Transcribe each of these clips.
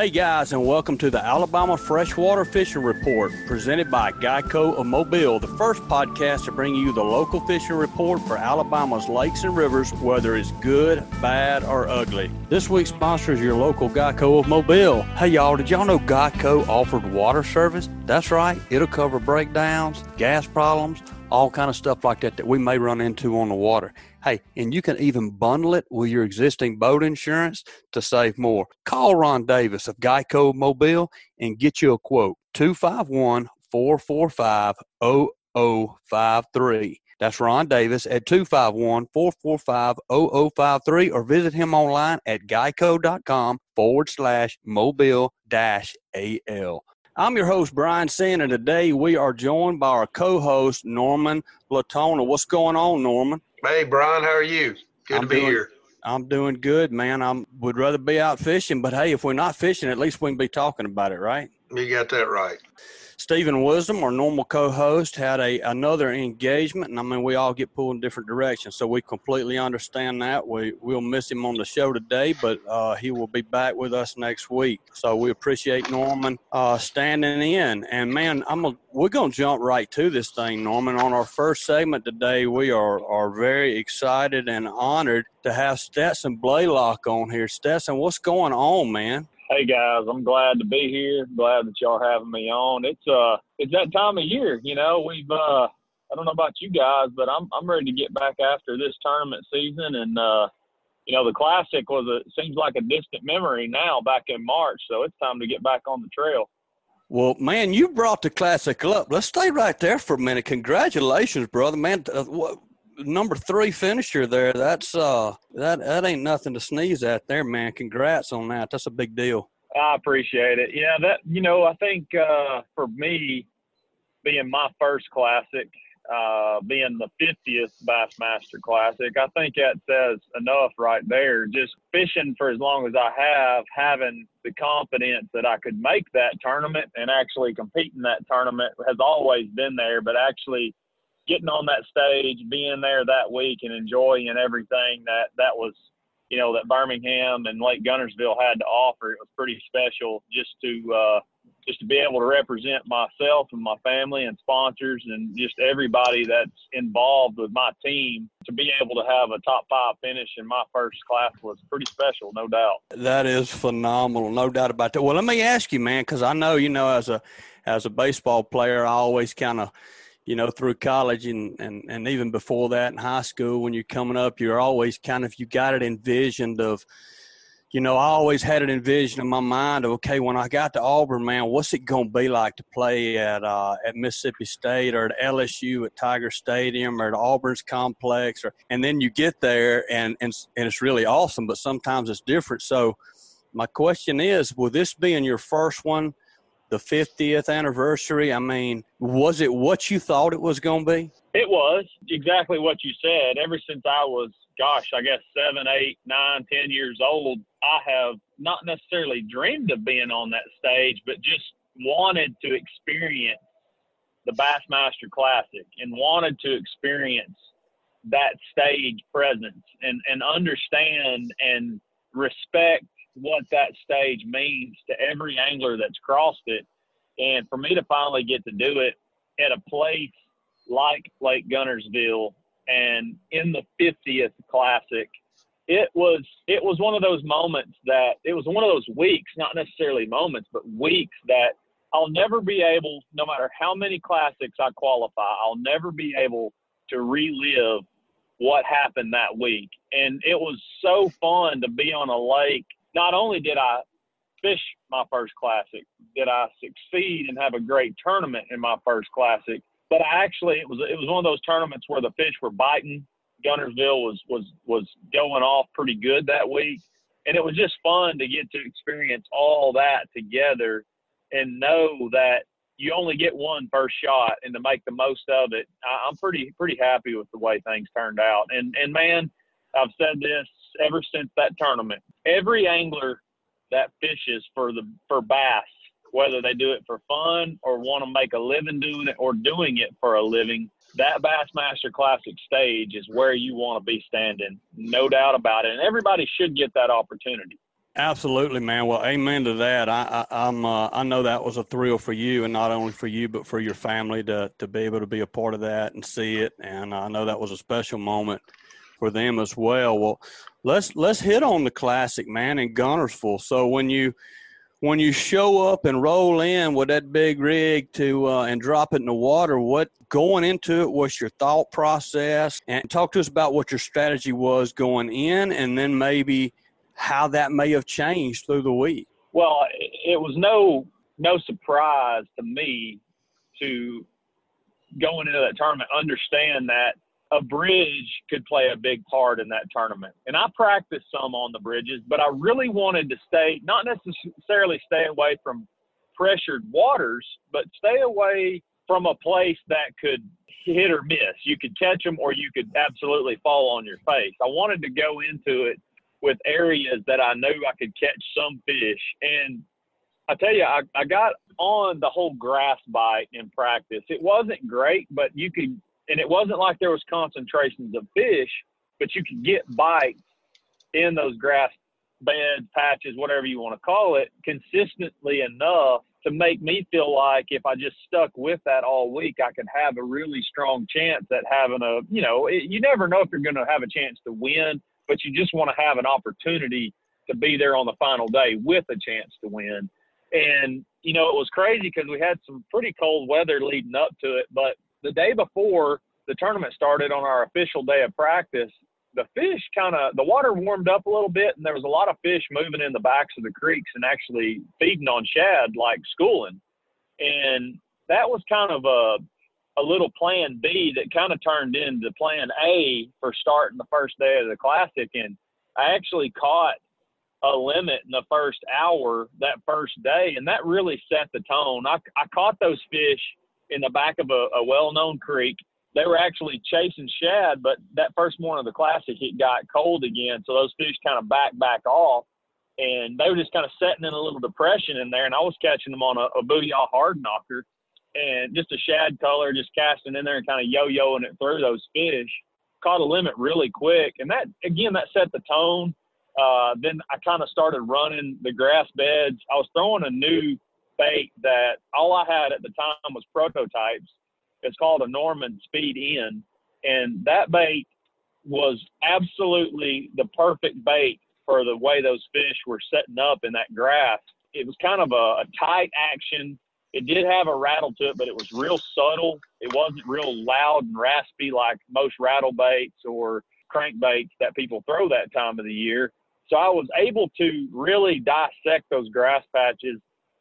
Hey guys, and welcome to the Alabama Freshwater Fishing Report presented by Geico of Mobile, the first podcast to bring you the local fishing report for Alabama's lakes and rivers, whether it's good, bad, or ugly. This week's sponsor is your local Geico of Mobile. Hey y'all, did y'all know Geico offered water service? That's right, it'll cover breakdowns, gas problems, all kind of stuff like that that we may run into on the water. Hey, and you can even bundle it with your existing boat insurance to save more. Call Ron Davis of Geico Mobile and get you a quote 251 445 0053. That's Ron Davis at 251 445 0053 or visit him online at geico.com forward slash mobile dash AL. I'm your host, Brian Senn, and today we are joined by our co host, Norman Latona. What's going on, Norman? Hey, Brian, how are you? Good I'm to be doing, here. I'm doing good, man. I would rather be out fishing, but hey, if we're not fishing, at least we can be talking about it, right? You got that right. Stephen Wisdom, our normal co-host, had a another engagement, and I mean we all get pulled in different directions, so we completely understand that. We we'll miss him on the show today, but uh, he will be back with us next week. So we appreciate Norman uh, standing in. And man, I'm a, we're gonna jump right to this thing, Norman. On our first segment today, we are are very excited and honored to have Stetson Blaylock on here. Stetson, what's going on, man? Hey guys, I'm glad to be here. Glad that y'all having me on. It's uh, it's that time of year. You know, we've uh, I don't know about you guys, but I'm I'm ready to get back after this tournament season, and uh, you know, the classic was a seems like a distant memory now, back in March. So it's time to get back on the trail. Well, man, you brought the classic up. Let's stay right there for a minute. Congratulations, brother, man. Uh, what, number three finisher there. That's uh that that ain't nothing to sneeze at there, man. Congrats on that. That's a big deal. I appreciate it. Yeah, that you know, I think uh for me being my first classic, uh being the 50th Bassmaster Classic, I think that says enough right there. Just fishing for as long as I have, having the confidence that I could make that tournament and actually compete in that tournament has always been there, but actually getting on that stage, being there that week, and enjoying everything that that was, you know, that Birmingham and Lake Guntersville had to offer. It was pretty special just to uh, just to be able to represent myself and my family and sponsors and just everybody that's involved with my team to be able to have a top five finish in my first class was pretty special, no doubt. That is phenomenal, no doubt about that. Well, let me ask you, man, because I know you know as a as a baseball player, I always kind of you know, through college and, and, and even before that in high school, when you're coming up, you're always kind of, you got it envisioned of, you know, I always had it envisioned in my mind of, okay, when I got to Auburn, man, what's it going to be like to play at, uh, at Mississippi State or at LSU at Tiger Stadium or at Auburn's complex or, and then you get there and, and, and it's really awesome, but sometimes it's different. So my question is, will this be in your first one? The 50th anniversary. I mean, was it what you thought it was going to be? It was exactly what you said. Ever since I was, gosh, I guess seven, eight, nine, ten years old, I have not necessarily dreamed of being on that stage, but just wanted to experience the Bassmaster Classic and wanted to experience that stage presence and, and understand and respect what that stage means to every angler that's crossed it. And for me to finally get to do it at a place like Lake Guntersville and in the 50th Classic, it was it was one of those moments that it was one of those weeks, not necessarily moments, but weeks that I'll never be able, no matter how many classics I qualify, I'll never be able to relive what happened that week. And it was so fun to be on a lake not only did I fish my first classic, did I succeed and have a great tournament in my first classic, but I actually it was it was one of those tournaments where the fish were biting. Guntersville was was was going off pretty good that week, and it was just fun to get to experience all that together and know that you only get one first shot and to make the most of it. I, I'm pretty pretty happy with the way things turned out. And and man, I've said this ever since that tournament. Every angler that fishes for the for bass, whether they do it for fun or want to make a living doing it or doing it for a living, that Bassmaster Classic stage is where you want to be standing, no doubt about it. And everybody should get that opportunity. Absolutely, man. Well, amen to that. I, I am uh, I know that was a thrill for you, and not only for you, but for your family to to be able to be a part of that and see it. And I know that was a special moment for them as well. Well, let's let's hit on the classic, man, in Guntersville. So when you when you show up and roll in with that big rig to uh, and drop it in the water, what going into it was your thought process, and talk to us about what your strategy was going in, and then maybe how that may have changed through the week. Well, it was no no surprise to me to going into that tournament understand that a bridge could play a big part in that tournament. And I practiced some on the bridges, but I really wanted to stay, not necessarily stay away from pressured waters, but stay away from a place that could hit or miss. You could catch them or you could absolutely fall on your face. I wanted to go into it with areas that I knew I could catch some fish. And I tell you, I, I got on the whole grass bite in practice. It wasn't great, but you could and it wasn't like there was concentrations of fish, but you could get bites in those grass beds, patches, whatever you want to call it, consistently enough to make me feel like if I just stuck with that all week, I could have a really strong chance at having a, you know, it, you never know if you're going to have a chance to win, but you just want to have an opportunity to be there on the final day with a chance to win. And, you know, it was crazy because we had some pretty cold weather leading up to it, but the day before the tournament started on our official day of practice, the fish kind of the water warmed up a little bit and there was a lot of fish moving in the backs of the creeks and actually feeding on shad like schooling. And that was kind of a a little plan b that kind of turned into plan a for starting the first day of the classic. And i actually caught a limit in the first hour that first day and that really set the tone. I, I caught those fish in the back of a, a well-known creek. They were actually chasing shad, but that first morning of the classic, it got cold again, so those fish kind of backed back off, and they were just kind of setting in a little depression in there. And I was catching them on a, a booyah hard knocker, and just a shad color, just casting in there and kind of yo-yoing it through those fish. Caught a limit really quick, and that again that set the tone. Uh, then I kind of started running the grass beds. I was throwing a new bait that all I had at the time was prototypes. It's called a Norman Speed N, and that bait was absolutely the perfect bait for the way those fish were setting up in that grass. It was kind of a, a tight action. It did have a rattle to it, but it was real subtle. It wasn't real loud and raspy like most rattle baits or crankbaits that people throw that time of the year. So I was able to really dissect those grass patches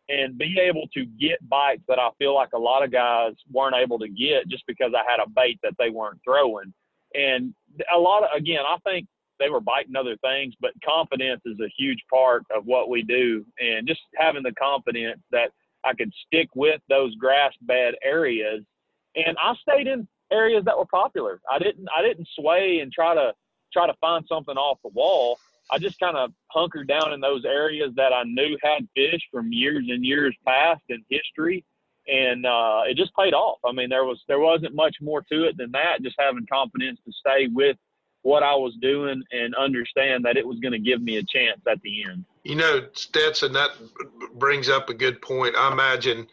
and be able to get bites that I feel like a lot of guys weren't able to get just because I had a bait that they weren't throwing. And a lot of, again, I think they were biting other things, but confidence is a huge part of what we do. And just having the confidence that I could stick with those grass bed areas. And I stayed in areas that were popular. I didn't, I didn't sway and try to, try to find something off the wall. I just kind of hunkered down in those areas that I knew had fish from years and years past in history, and uh, it just paid off. I mean, there was there wasn't much more to it than that. Just having confidence to stay with what I was doing and understand that it was going to give me a chance at the end. You know, Stetson, that brings up a good point. I imagine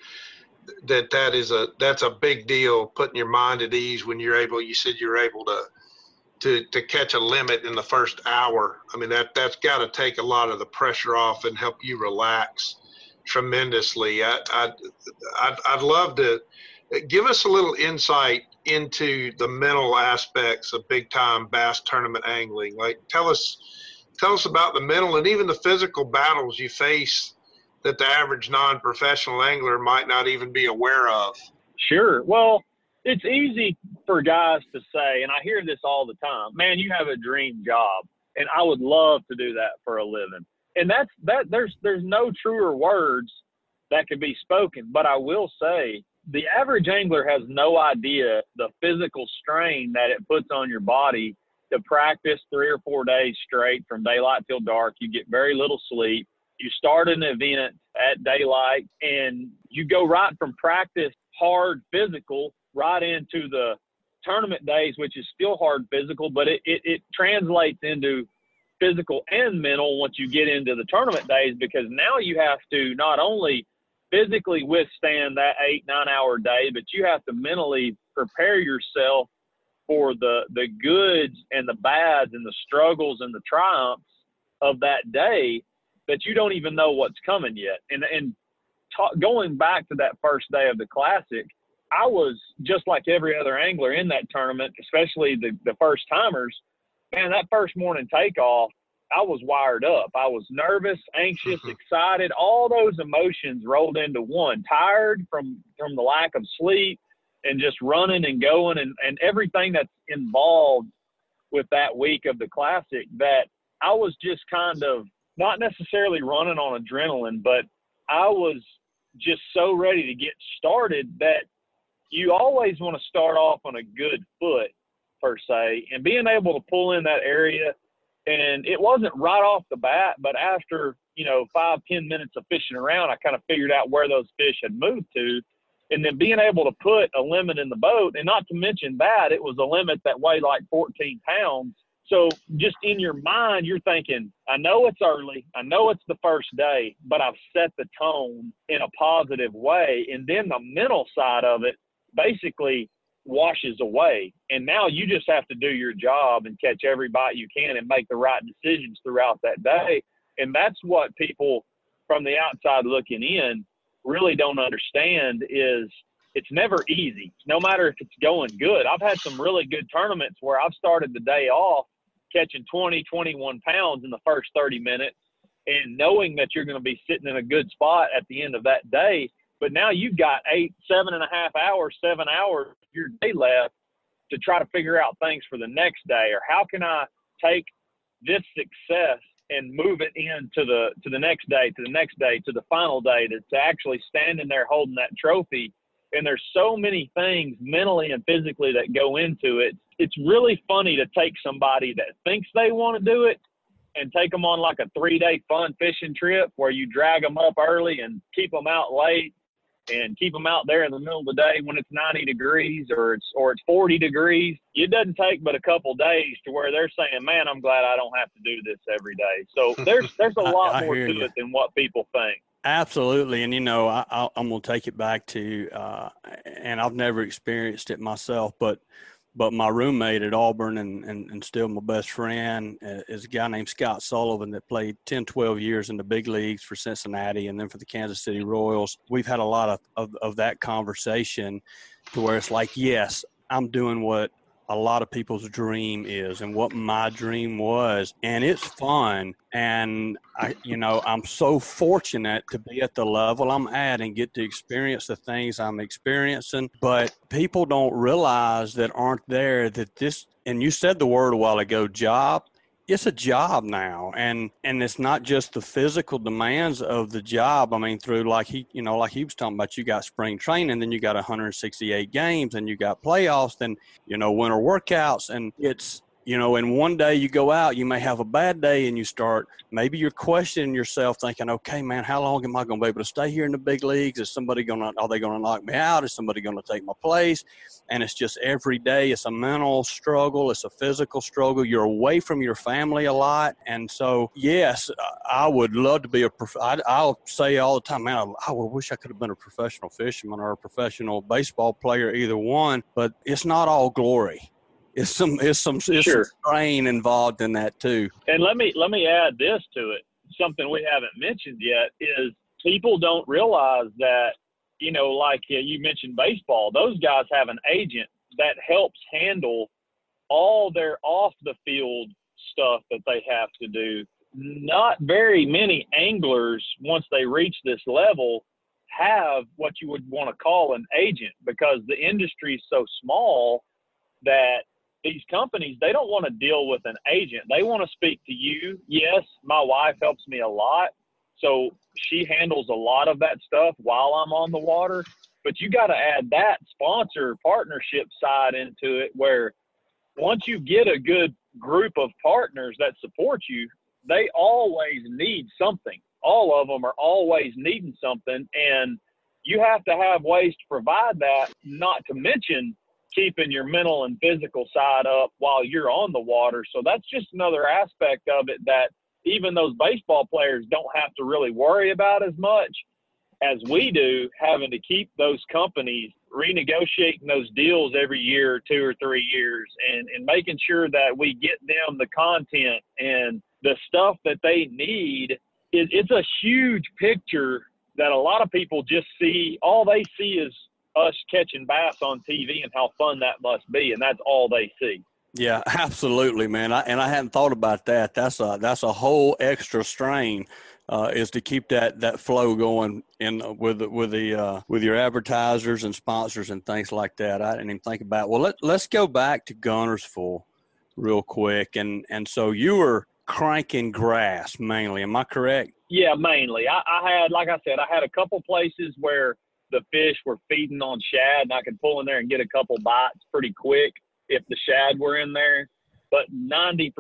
that that is a that's a big deal putting your mind at ease when you're able. You said you're able to to to catch a limit in the first hour. I mean that that's got to take a lot of the pressure off and help you relax tremendously. I, I I'd, I'd love to give us a little insight into the mental aspects of big time bass tournament angling. Like tell us tell us about the mental and even the physical battles you face that the average non-professional angler might not even be aware of. Sure. Well, it's easy for guys to say, and I hear this all the time, man, you have a dream job. And I would love to do that for a living. And that's that there's there's no truer words that could be spoken. But I will say the average angler has no idea the physical strain that it puts on your body to practice three or four days straight from daylight till dark. You get very little sleep. You start an event at daylight and you go right from practice hard physical right into the tournament days, which is still hard physical, but it, it, it translates into physical and mental once you get into the tournament days because now you have to not only physically withstand that eight nine hour day but you have to mentally prepare yourself for the the goods and the bads and the struggles and the triumphs of that day that you don't even know what's coming yet. And and ta- going back to that first day of the classic I was just like every other angler in that tournament, especially the, the first timers. Man, that first morning takeoff, I was wired up. I was nervous, anxious, excited. All those emotions rolled into one. Tired from from the lack of sleep and just running and going and, and everything that's involved with that week of the classic that I was just kind of not necessarily running on adrenaline, but I was just so ready to get started that you always want to start off on a good foot per se, and being able to pull in that area. And it wasn't right off the bat, but after you know five ten minutes of fishing around, I kind of figured out where those fish had moved to, and then being able to put a limit in the boat, and not to mention that it was a limit that weighed like 14 pounds. So just in your mind, you're thinking, I know it's early, I know it's the first day, but I've set the tone in a positive way. And then the mental side of it, basically washes away. And now you just have to do your job and catch every bite you can and make the right decisions throughout that day. And that's what people from the outside looking in really don't understand is it's never easy. No matter if it's going good. I've had some really good tournaments where I've started the day off catching 20, 21 pounds in the first 30 minutes and knowing that you're going to be sitting in a good spot at the end of that day but now you've got eight, seven and a half hours, seven hours of your day left to try to figure out things for the next day, or how can I take this success and move it into the to the next day, to the next day, to the final day, to, to actually standing there holding that trophy. And there's so many things mentally and physically that go into it. It's really funny to take somebody that thinks they want to do it and take them on like a three day fun fishing trip where you drag them up early and keep them out late and keep them out there in the middle of the day when it's 90 degrees or it's or it's 40 degrees. It doesn't take but a couple days to where they're saying, "Man, I'm glad I don't have to do this every day." So there's there's a lot I, I more to you. it than what people think. Absolutely, and you know, I I, am to take it back to, uh, and I've never experienced it myself, but but my roommate at Auburn and, and, and still my best friend uh, is a guy named Scott Sullivan that played 10, 12 years in the big leagues for Cincinnati and then for the Kansas City Royals. We've had a lot of, of, of that conversation to where it's like, yes, I'm doing what a lot of people's dream is and what my dream was and it's fun and i you know i'm so fortunate to be at the level i'm at and get to experience the things i'm experiencing but people don't realize that aren't there that this and you said the word a while ago job it's a job now and and it's not just the physical demands of the job. I mean through like he you know like he was talking about you got spring training then you got 168 games and you got playoffs then you know winter workouts and it's you know, and one day you go out, you may have a bad day and you start, maybe you're questioning yourself thinking, okay, man, how long am I going to be able to stay here in the big leagues? Is somebody going to, are they going to knock me out? Is somebody going to take my place? And it's just every day, it's a mental struggle. It's a physical struggle. You're away from your family a lot. And so, yes, I would love to be a, prof- I, I'll say all the time, man, I, I wish I could have been a professional fisherman or a professional baseball player, either one, but it's not all glory it's some it's some it's sure. some strain involved in that too. And let me let me add this to it. Something we haven't mentioned yet is people don't realize that you know, like uh, you mentioned baseball, those guys have an agent that helps handle all their off the field stuff that they have to do. Not very many anglers, once they reach this level, have what you would want to call an agent because the industry is so small that these companies they don't want to deal with an agent. They want to speak to you. Yes my wife helps me a lot so she handles a lot of that stuff while i'm on the water but you got to add that sponsor partnership side into it where once you get a good group of partners that support you they always need something. All of them are always needing something and you have to have ways to provide that not to mention keeping your mental and physical side up while you're on the water. So that's just another aspect of it that even those baseball players don't have to really worry about as much as we do, having to keep those companies renegotiating those deals every year, two or three years, and, and making sure that we get them the content and the stuff that they need. It, it's a huge picture that a lot of people just see. All they see is us catching bass on TV and how fun that must be, and that's all they see. Yeah, absolutely, man. I, and I hadn't thought about that. That's a that's a whole extra strain uh, is to keep that that flow going in uh, with with the uh, with your advertisers and sponsors and things like that. I didn't even think about. Well, let let's go back to Guntersville real quick, and and so you were cranking grass mainly. Am I correct? Yeah, mainly. I, I had, like I said, I had a couple places where the fish were feeding on shad, and I could pull in there and get a couple bites pretty quick if the shad were in there. But 90%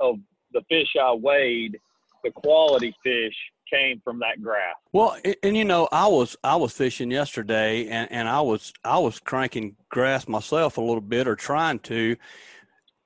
of the fish I weighed, the quality fish, came from that grass. Well, and, and, you know, I was I was fishing yesterday, and, and I was I was cranking grass myself a little bit, or trying to.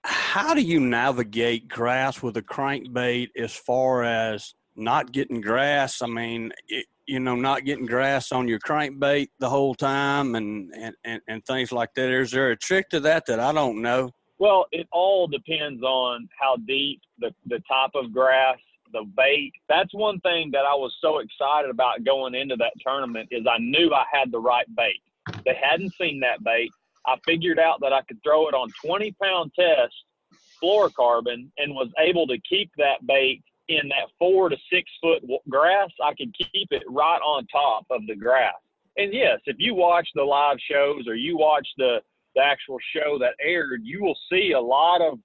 How do you navigate grass with a crankbait as far as not getting grass? I mean, it, you know, not getting grass on your crankbait the whole time and, and, and, and things like that. Is there a trick to that that I don't know? Well, it all depends on how deep the, the type of grass, the bait. That's one thing that I was so excited about going into that tournament is I knew I had the right bait. They hadn't seen that bait. I figured out that I could throw it on 20 pound test fluorocarbon and was able to keep that bait in that four to six foot grass, I can keep it right on top of the grass. And yes, if you watch the live shows or you watch the, the actual show that aired, you will see a lot of,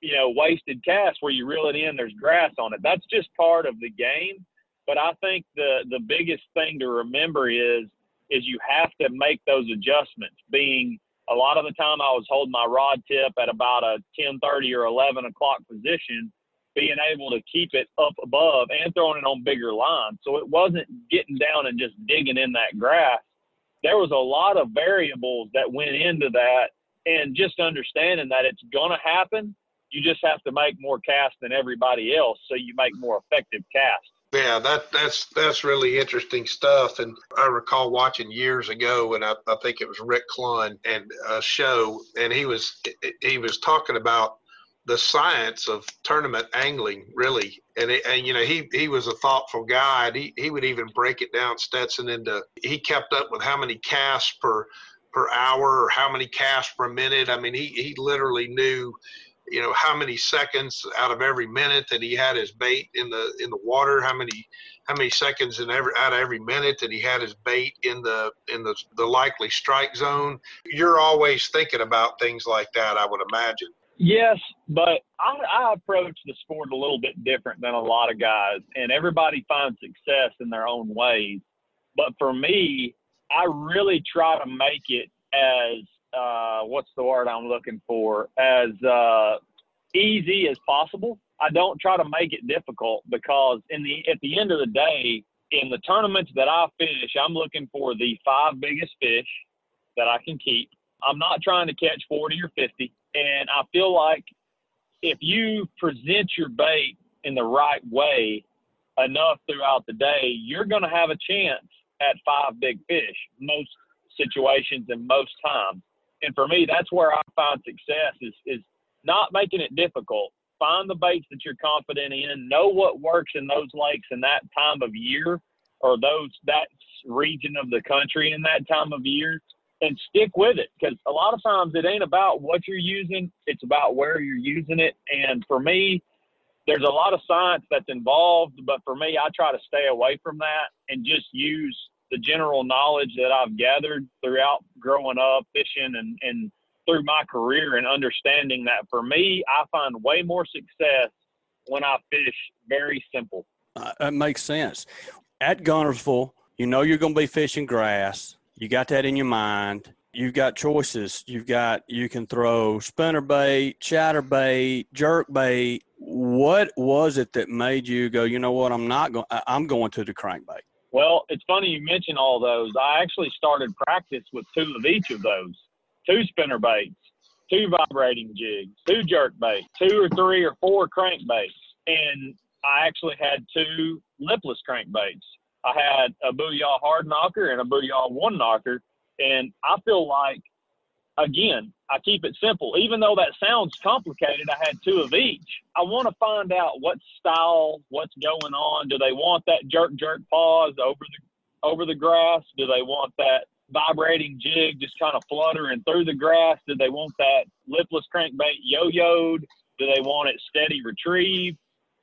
you know, wasted casts where you reel it in, there's grass on it. That's just part of the game. But I think the, the biggest thing to remember is, is you have to make those adjustments being a lot of the time I was holding my rod tip at about a 1030 or 11 o'clock position being able to keep it up above and throwing it on bigger lines. So it wasn't getting down and just digging in that grass. There was a lot of variables that went into that and just understanding that it's going to happen. You just have to make more casts than everybody else so you make more effective casts. Yeah, that that's that's really interesting stuff. And I recall watching years ago, and I, I think it was Rick Clunn and a show, and he was he was talking about the science of tournament angling really. And, it, and you know he he was a thoughtful guy and he, he would even break it down stetson into he kept up with how many casts per per hour or how many casts per minute. I mean he he literally knew you know how many seconds out of every minute that he had his bait in the in the water how many how many seconds in every out of every minute that he had his bait in the in the the likely strike zone. You're always thinking about things like that i would imagine Yes, but I, I approach the sport a little bit different than a lot of guys, and everybody finds success in their own ways. But for me, I really try to make it as uh, what's the word I'm looking for? As uh, easy as possible. I don't try to make it difficult because in the at the end of the day, in the tournaments that I finish, I'm looking for the five biggest fish that I can keep. I'm not trying to catch 40 or 50. And I feel like if you present your bait in the right way enough throughout the day, you're going to have a chance at five big fish most situations and most times. And for me, that's where I find success is, is not making it difficult. Find the baits that you're confident in. Know what works in those lakes in that time of year or those that region of the country in that time of year and stick with it because a lot of times it ain't about what you're using, it's about where you're using it. And for me, there's a lot of science that's involved, but for me, I try to stay away from that and just use the general knowledge that I've gathered throughout growing up fishing and, and through my career and understanding that for me, I find way more success when I fish very simple. Uh, that makes sense. At Guntersville, you know you're going to be fishing grass you got that in your mind. You've got choices. You've got you can throw spinner bait, chatter bait, jerk bait. What was it that made you go? You know what? I'm not going. I'm going to the crankbait. Well, it's funny you mention all those. I actually started practice with two of each of those two spinner baits, two vibrating jigs, two jerk baits, two or three or four crankbaits, and I actually had two lipless crankbaits. I had a Booyah hard knocker and a Booyah one knocker, and I feel like, again, I keep it simple. Even though that sounds complicated, I had two of each. I want to find out what style, what's going on. Do they want that jerk jerk pause over the over the grass? Do they want that vibrating jig just kind of fluttering through the grass? Do they want that lipless crankbait yo-yoed? Do they want it steady retrieve?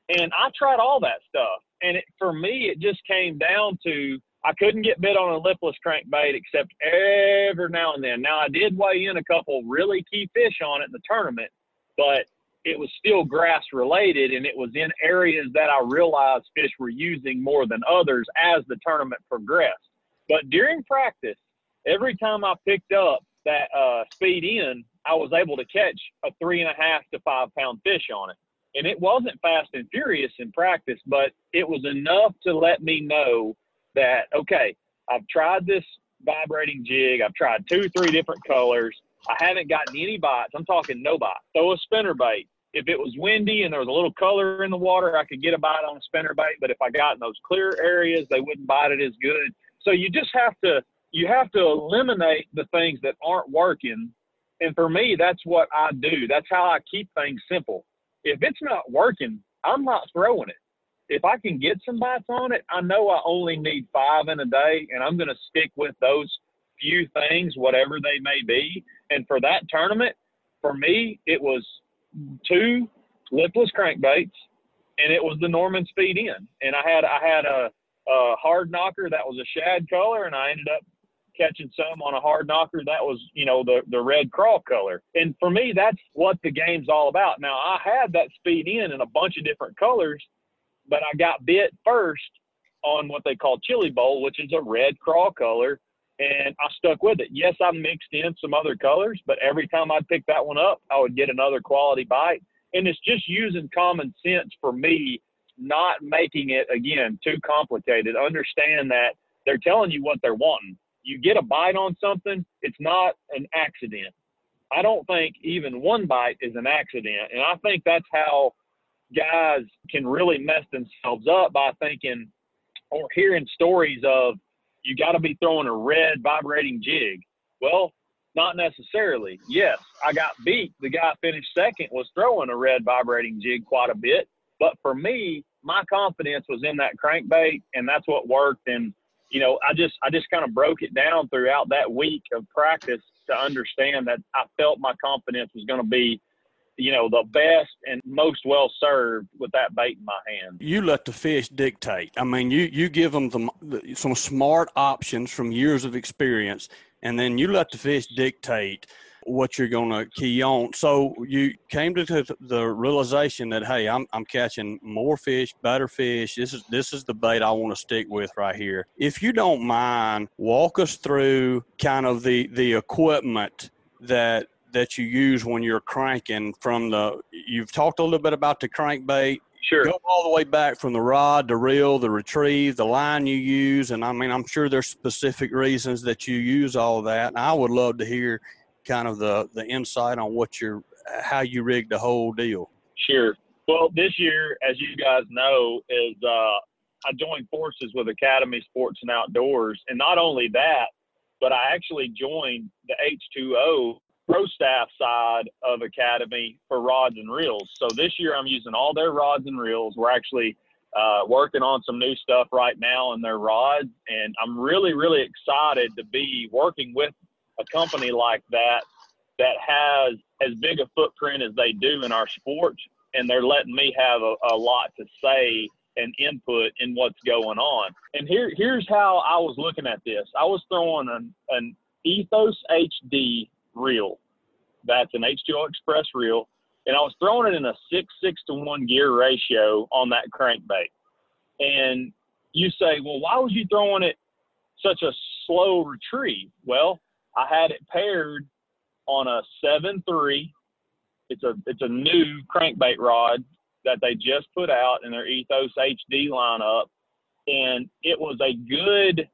And I tried all that stuff. And it, for me, it just came down to I couldn't get bit on a lipless crankbait except every now and then. Now I did weigh in a couple really key fish on it in the tournament, but it was still grass related and it was in areas that I realized fish were using more than others as the tournament progressed. But during practice, every time I picked up that uh, Speed N, I was able to catch a three and a half to five pound fish on it. And it wasn't fast and furious in practice, but it was enough to let me know that, okay, I've tried this vibrating jig. I've tried two, three different colors. I haven't gotten any bites. I'm talking no bites. Throw a spinner bait. If it was windy and there was a little color in the water, I could get a bite on a spinner bait. But if I got in those clear areas, they wouldn't bite it as good. So you just have to you have to eliminate the things that aren't working. And for me, that's what I do. That's how I keep things simple. If it's not working, I'm not throwing it if I can get some bites on it, I know I only need five in a day, and I'm going to stick with those few things, whatever they may be. And for that tournament, for me, it was two lipless crankbaits, and it was the Norman Speed N. And I had I had a, a hard knocker that was a shad color, and I ended up catching some on a hard knocker that was you know the the red crawl color and for me that's what the game's all about now i had that Speed N in a bunch of different colors but I got bit first on what they call chili bowl, which is a red crawl color, and I stuck with it. Yes, I mixed in some other colors, but every time I'd pick that one up, I would get another quality bite. And it's just using common sense for me, not making it again too complicated. Understand that they're telling you what they're wanting. You get a bite on something, it's not an accident. I don't think even one bite is an accident. And I think that's how guys can really mess themselves up by thinking or hearing stories of you got to be throwing a red vibrating jig. Well, not necessarily. Yes, I got beat. The guy finished second was throwing a red vibrating jig quite a bit. But for me, my confidence was in that crankbait, and that's what worked. And you know, I just I just kind of broke it down throughout that week of practice to understand that I felt my confidence was going to be you know, the best and most well served with that bait in my hand. You let the fish dictate. I mean, you you give them the, some smart options from years of experience, and then you let the fish dictate what you're going to key on. So you came to the realization that hey, I'm I'm catching more fish, better fish. This is this is the bait I want to stick with right here. If you don't mind, walk us through kind of the the equipment that that you use when you're cranking from the you've talked a little bit about the crankbait sure go all the way back from the rod the reel the retrieve the line you use and i mean i'm sure there's specific reasons that you use all that and i would love to hear kind of the the insight on what you're how you rigged the whole deal sure well this year as you guys know is uh i joined forces with academy sports and outdoors and not only that but i actually joined the h2o pro staff side of Academy for rods and reels. So this year I'm using all their rods and reels. We're actually uh, working on some new stuff right now in their rods, and I'm really, really excited to be working with a company like that that has as big a footprint as they do in our sport, and they're letting me have a, a lot to say and input in what's going on. And here, here's how I was looking at this. I was throwing an, an Ethos HD reel. That's an H2O Express reel. And I was throwing it in a six, six to one gear ratio on that crankbait. And you say, well, why was you throwing it such a slow retrieve? Well, I had it paired on a seven three. It's a it's a new crankbait rod that they just put out in their Ethos HD lineup, and it was a good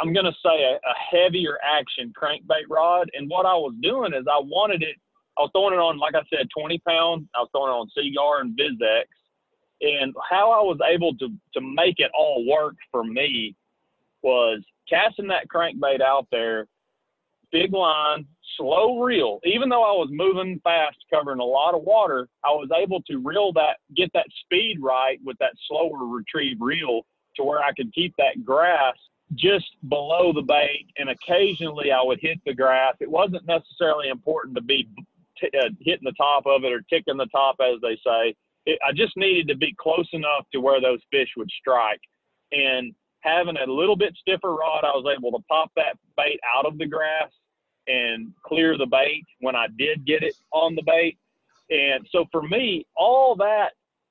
I'm going to say a, a heavier action crankbait rod. And what I was doing is I wanted it, I was throwing it on, like I said, 20 pounds. I was throwing it on Seaguar InvizX. And how I was able to, to make it all work for me was casting that crankbait out there, big line, slow reel. Even though I was moving fast, covering a lot of water, I was able to reel that, get that speed right with that slower retrieve reel to where I could keep that grass just below the bait. And occasionally I would hit the grass. It wasn't necessarily important to be t- uh, hitting the top of it or ticking the top, as they say. It, I just needed to be close enough to where those fish would strike. And having a little bit stiffer rod, I was able to pop that bait out of the grass and clear the bait when I did get it on the bait. And so for me, all that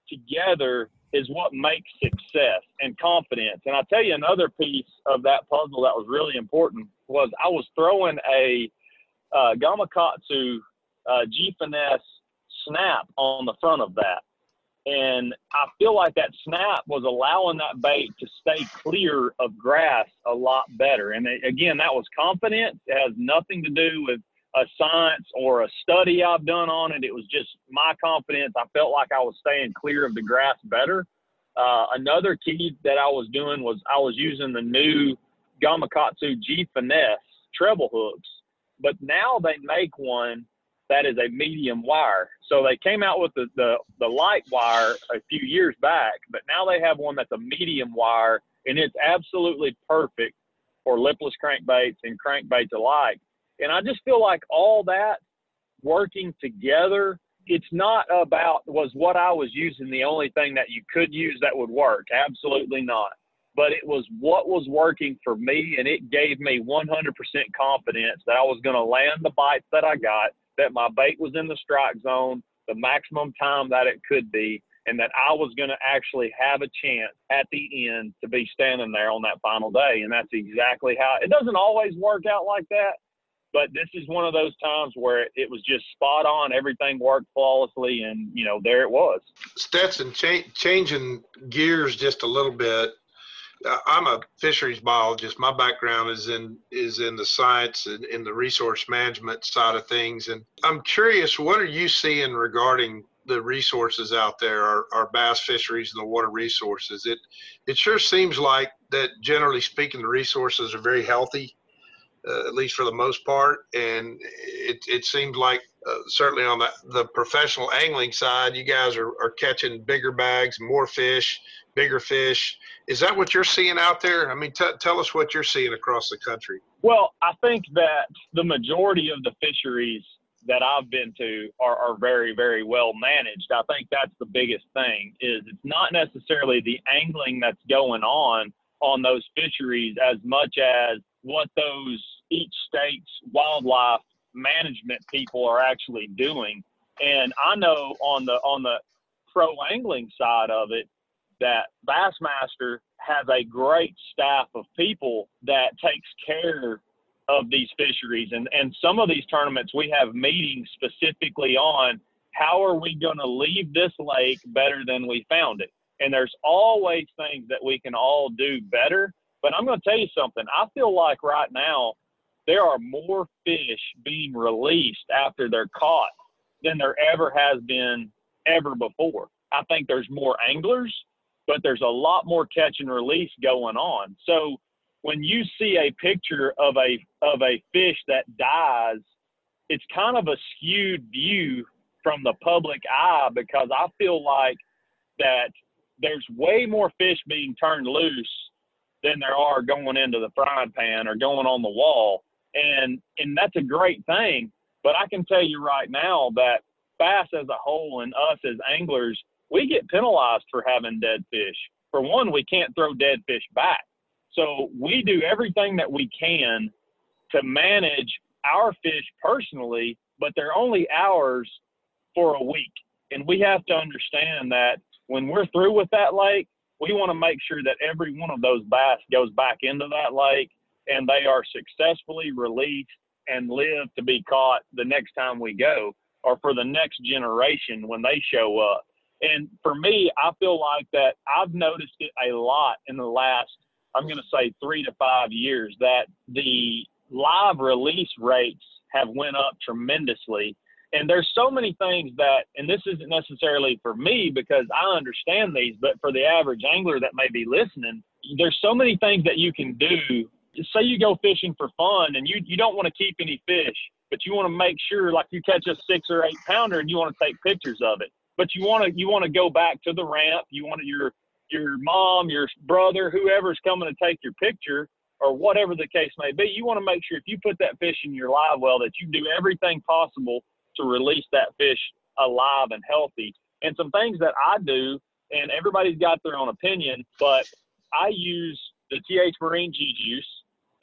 together is what makes success and confidence. And I'll tell you another piece of that puzzle that was really important was I was throwing a uh, Gamakatsu uh, G Finesse snap on the front of that. And I feel like that snap was allowing that bait to stay clear of grass a lot better. And again, that was confidence. It has nothing to do with a science or a study I've done on it. It was just my confidence. I felt like I was staying clear of the grass better. Uh, another key that I was doing was I was using the new Gamakatsu G Finesse treble hooks, but now they make one that is a medium wire. So they came out with the, the, the light wire a few years back, but now they have one that's a medium wire and it's absolutely perfect for lipless crankbaits and crankbaits alike. And I just feel like all that working together, it's not about was what I was using the only thing that you could use that would work. Absolutely not. But it was what was working for me, and it gave me 100% confidence that I was going to land the bites that I got that my bait was in the strike zone, the maximum time that it could be, and that I was going to actually have a chance at the end to be standing there on that final day. And that's exactly how it doesn't always work out like that. But this is one of those times where it was just spot on. Everything worked flawlessly, and you know there it was. Stetson, cha- changing gears just a little bit. I'm a fisheries biologist. My background is in is in the science and in the resource management side of things, and I'm curious, what are you seeing regarding the resources out there, our, our bass fisheries and the water resources? It it sure seems like that. Generally speaking, the resources are very healthy, uh, at least for the most part, and it it seems like uh, certainly on the the professional angling side, you guys are, are catching bigger bags, more fish, bigger fish is that what you're seeing out there? I mean, t- tell us what you're seeing across the country. Well, I think that the majority of the fisheries that I've been to are, are very, very well managed. I think that's the biggest thing is it's not necessarily the angling that's going on on those fisheries as much as what those each state's wildlife management people are actually doing. And I know on the on the pro angling side of it, that Bassmaster has a great staff of people that takes care of these fisheries. And, and some of these tournaments, we have meetings specifically on how are we going to leave this lake better than we found it. And there's always things that we can all do better. But I'm going to tell you something. I feel like right now there are more fish being released after they're caught than there ever has been ever before. I think there's more anglers but there's a lot more catch and release going on. So when you see a picture of a of a fish that dies, it's kind of a skewed view from the public eye because I feel like that there's way more fish being turned loose than there are going into the frying pan or going on the wall. And and that's a great thing. But I can tell you right now that bass as a whole and us as anglers, we get penalized for having dead fish. For one, we can't throw dead fish back. So we do everything that we can to manage our fish personally, but they're only ours for a week. And we have to understand that when we're through with that lake, we want to make sure that every one of those bass goes back into that lake and they are successfully released and live to be caught the next time we go or for the next generation when they show up. And for me, I feel like that I've noticed it a lot in the last I'm going to say three to five years that the live release rates have went up tremendously. And there's so many things that, and this isn't necessarily for me because I understand these, but for the average angler that may be listening, there's so many things that you can do. Say you go fishing for fun and you, you don't want to keep any fish, but you want to make sure like you catch a six or eight pounder and you want to take pictures of it. But you want to you want to go back to the ramp. You want your your mom, your brother, whoever's coming to take your picture or whatever the case may be, you want to make sure if you put that fish in your live well that you do everything possible to release that fish alive and healthy. And some things that I do, and everybody's got their own opinion, but I use the TH Marine G juice,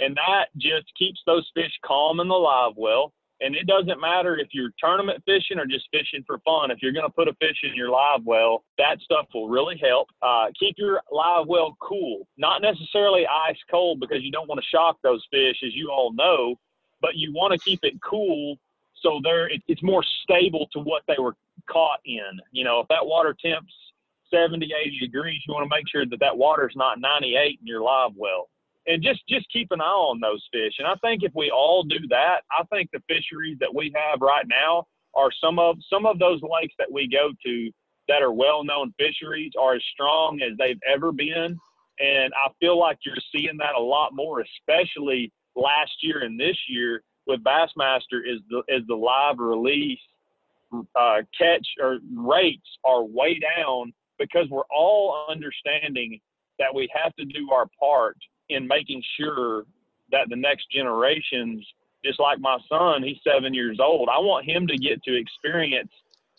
and that just keeps those fish calm in the live well. And it doesn't matter if you're tournament fishing or just fishing for fun. If you're going to put a fish in your live well, that stuff will really help. Uh, keep your live well cool, not necessarily ice cold because you don't want to shock those fish, as you all know, but you want to keep it cool so they're it, it's more stable to what they were caught in. You know, if that water temps 70, 80 degrees, you want to make sure that that water's not 98 in your live well and just just keep an eye on those fish. And I think if we all do that, I think the fisheries that we have right now are some of some of those lakes that we go to that are well-known fisheries are as strong as they've ever been. And I feel like you're seeing that a lot more, especially last year and this year with Bassmaster is the is the live release uh, catch or rates are way down because we're all understanding that we have to do our part in making sure that the next generations, just like my son, he's seven years old, I want him to get to experience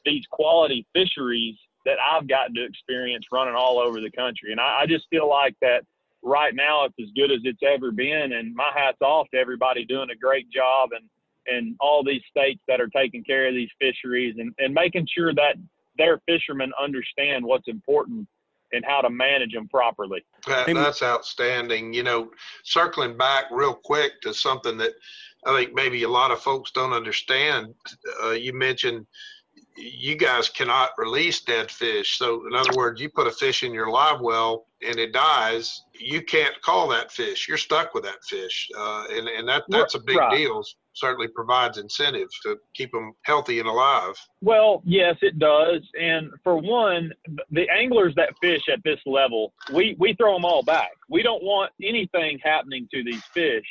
these quality fisheries that I've gotten to experience running all over the country. And I, I just feel like that right now it's as good as it's ever been. And my hat's off to everybody doing a great job and, and all these states that are taking care of these fisheries and, and making sure that their fishermen understand what's important and how to manage them properly. That, that's outstanding. You know, circling back real quick to something that I think maybe a lot of folks don't understand. Uh, you mentioned you guys cannot release dead fish. So, in other words, you put a fish in your live well and it dies, you can't call that fish. You're stuck with that fish, uh, and and that that's a big right. deal. Certainly provides incentives to keep them healthy and alive. Well, yes, it does. And for one, the anglers that fish at this level, we we throw them all back. We don't want anything happening to these fish.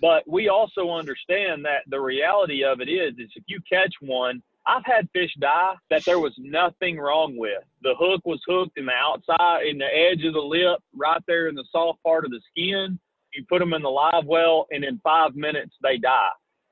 But we also understand that the reality of it is, is if you catch one I've had fish die that there was nothing wrong with. The hook was hooked in the outside, in the edge of the lip, right there in the soft part of the skin. You put them in the live well, and in five minutes they die.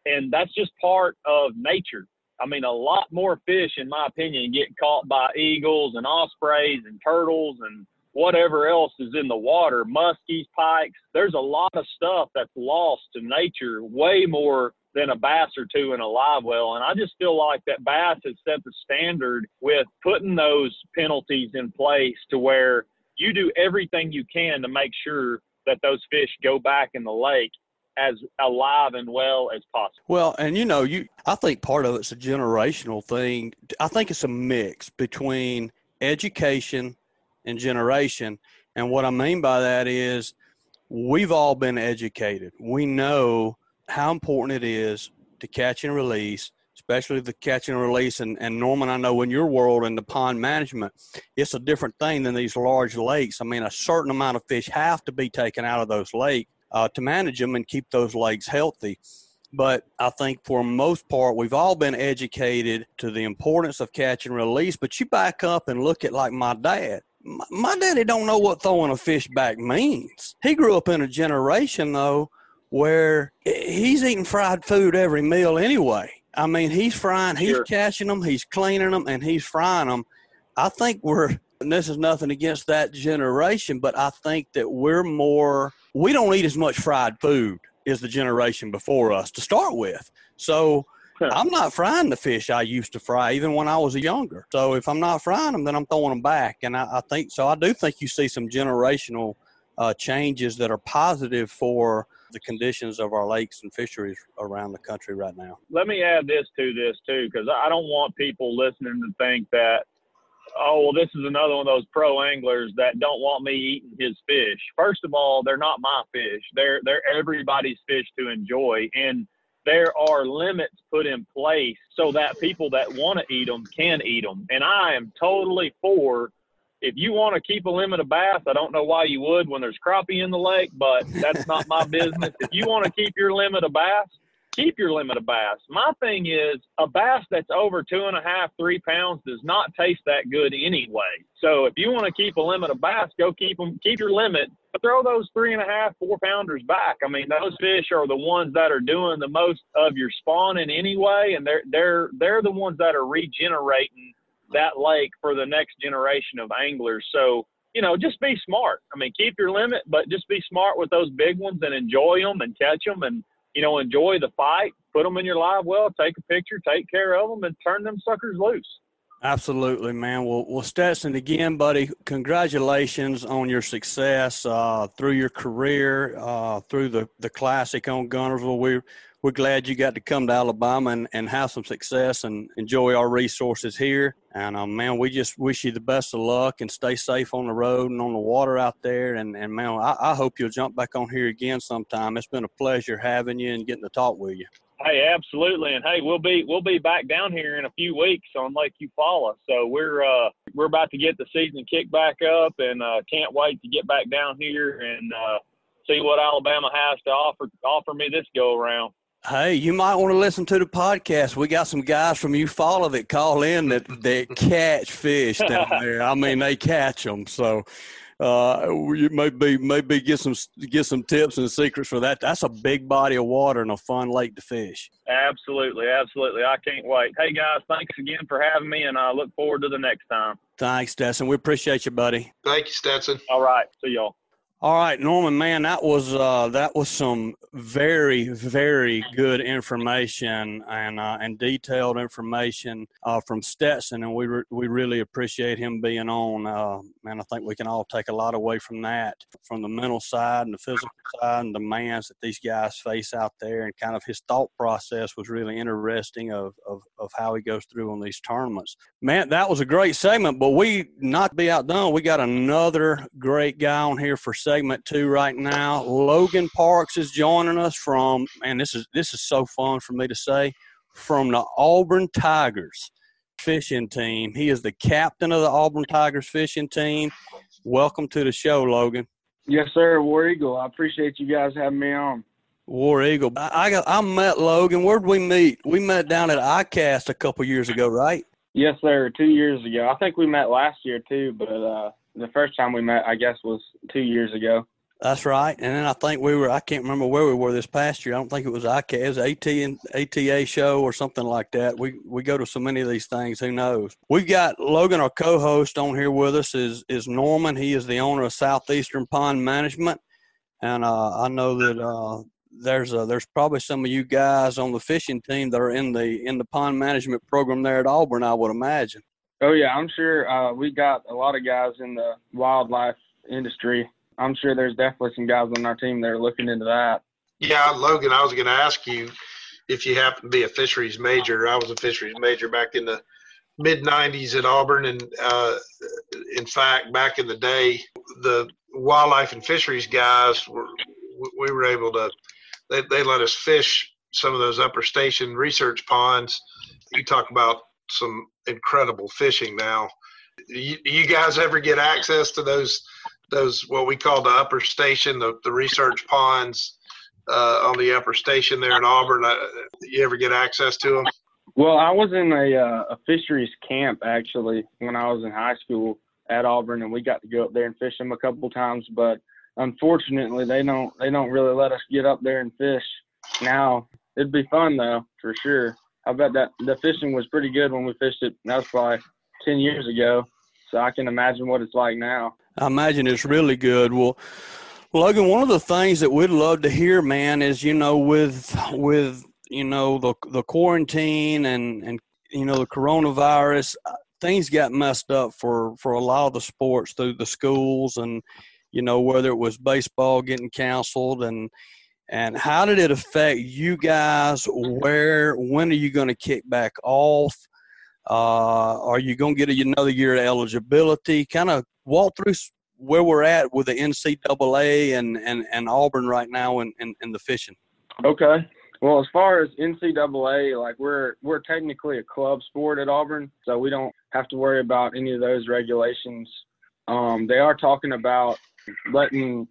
And that's just part of nature. I mean, a lot more fish, in my opinion, get caught by eagles and ospreys and turtles and whatever else is in the water, muskies, pikes. There's a lot of stuff that's lost to nature way more than a bass or two in a live well. And I just feel like that bass has set the standard with putting those penalties in place to where you do everything you can to make sure that those fish go back in the lake as alive and well as possible. Well, and you know, you I think part of it's a generational thing. I think it's a mix between education and generation. And what I mean by that is we've all been educated. We know how important it is to catch and release, especially the catch and release. And, and Norman, I know in your world and the pond management, it's a different thing than these large lakes. I mean, a certain amount of fish have to be taken out of those lakes uh, to manage them and keep those legs healthy. But I think for most part, we've all been educated to the importance of catch and release. But you back up and look at like my dad. My, my daddy don't know what throwing a fish back means. He grew up in a generation though where he's eating fried food every meal anyway. I mean, he's frying, he's sure. catching them, he's cleaning them, and he's frying them. I think we're, and this is nothing against that generation, but I think that we're more, we don't eat as much fried food as the generation before us to start with. So I'm not frying the fish I used to fry, even when I was younger. So if I'm not frying them, then I'm throwing them back. And I, I think so. I do think you see some generational uh, changes that are positive for the conditions of our lakes and fisheries around the country right now. Let me add this to this too, because I don't want people listening to think that oh well, this is another one of those pro anglers that don't want me eating his fish. First of all, they're not my fish. They're they're everybody's fish to enjoy, and there are limits put in place so that people that want to eat them can eat them. And I am totally for. If you want to keep a limit of bass, I don't know why you would when there's crappie in the lake, but that's not my business. If you want to keep your limit of bass, keep your limit of bass. My thing is a bass that's over two and a half, three pounds does not taste that good anyway. So if you want to keep a limit of bass, go keep them, keep your limit, but throw those three and a half, four pounders back. I mean, those fish are the ones that are doing the most of your spawning anyway, and they're they're they're the ones that are regenerating that lake for the next generation of anglers. So you know, just be smart. I mean, keep your limit, but just be smart with those big ones and enjoy them and catch them and you know, enjoy the fight, put them in your live well, take a picture, take care of them, and turn them suckers loose. Absolutely, man. Well, well, Stetson, again, buddy, congratulations on your success uh, through your career, uh, through the, the classic on Guntersville. We're, we're glad you got to come to Alabama and, and have some success and enjoy our resources here. And, um, man, we just wish you the best of luck and stay safe on the road and on the water out there. And, and man, I, I hope you'll jump back on here again sometime. It's been a pleasure having you and getting to talk with you. Hey, absolutely, and hey, we'll be we'll be back down here in a few weeks on Lake Eufaula. So we're uh, we're about to get the season kicked back up, and uh, can't wait to get back down here and uh, see what Alabama has to offer offer me this go around. Hey, you might want to listen to the podcast. We got some guys from Eufaula that call in that that catch fish down there. I mean, they catch them. So uh, you maybe maybe get some get some tips and secrets for that. That's a big body of water and a fun lake to fish. Absolutely, absolutely. I can't wait. Hey guys, thanks again for having me, and I look forward to the next time. Thanks, Stetson. We appreciate you, buddy. Thank you, Stetson. All right, see y'all. All right, Norman, man, that was uh, that was some very very good information and uh, and detailed information uh, from Stetson, and we re- we really appreciate him being on. Uh, and I think we can all take a lot away from that, from the mental side and the physical side and the demands that these guys face out there, and kind of his thought process was really interesting of of, of how he goes through on these tournaments. Man, that was a great segment, but we not be outdone. We got another great guy on here for segment two right now. Logan Parks is joining us from, and this is this is so fun for me to say, from the Auburn Tigers fishing team. He is the captain of the Auburn Tigers fishing team. Welcome to the show, Logan. Yes, sir, War Eagle. I appreciate you guys having me on. War Eagle. I got, I met Logan. Where'd we meet? We met down at ICAST a couple years ago, right? Yes, sir. Two years ago. I think we met last year too, but uh, the first time we met, I guess, was two years ago. That's right. And then I think we were, I can't remember where we were this past year. I don't think it was ICAST, it was AT ATA show or something like that. We, we go to so many of these things. Who knows? We've got Logan, our co-host on here with us is, is Norman. He is the owner of Southeastern Pond Management. And uh, I know that uh, there's a, there's probably some of you guys on the fishing team that are in the, in the pond management program there at Auburn, I would imagine. Oh yeah, I'm sure uh, we got a lot of guys in the wildlife industry I'm sure there's definitely some guys on our team that are looking into that. Yeah, Logan, I was going to ask you if you happen to be a fisheries major. I was a fisheries major back in the mid 90s at Auburn. And uh, in fact, back in the day, the wildlife and fisheries guys were, we were able to, they, they let us fish some of those upper station research ponds. You talk about some incredible fishing now. You, you guys ever get access to those those what we call the upper station, the, the research ponds uh, on the upper station there in Auburn. Uh, you ever get access to them? Well, I was in a, uh, a fisheries camp actually when I was in high school at Auburn, and we got to go up there and fish them a couple times. But unfortunately, they don't they don't really let us get up there and fish now. It'd be fun though, for sure. I bet that the fishing was pretty good when we fished it. That was probably ten years ago, so I can imagine what it's like now. I imagine it's really good. Well, Logan, one of the things that we'd love to hear, man, is you know with with you know the the quarantine and and you know the coronavirus, uh, things got messed up for for a lot of the sports through the schools and you know whether it was baseball getting canceled and and how did it affect you guys where when are you going to kick back off Uh, are you going to get another year of eligibility? Kind of walk through where we're at with the NCAA and, and, and Auburn right now in, in the fishing. Okay. Well, as far as NCAA, like we're we're technically a club sport at Auburn, so we don't have to worry about any of those regulations. Um, they are talking about letting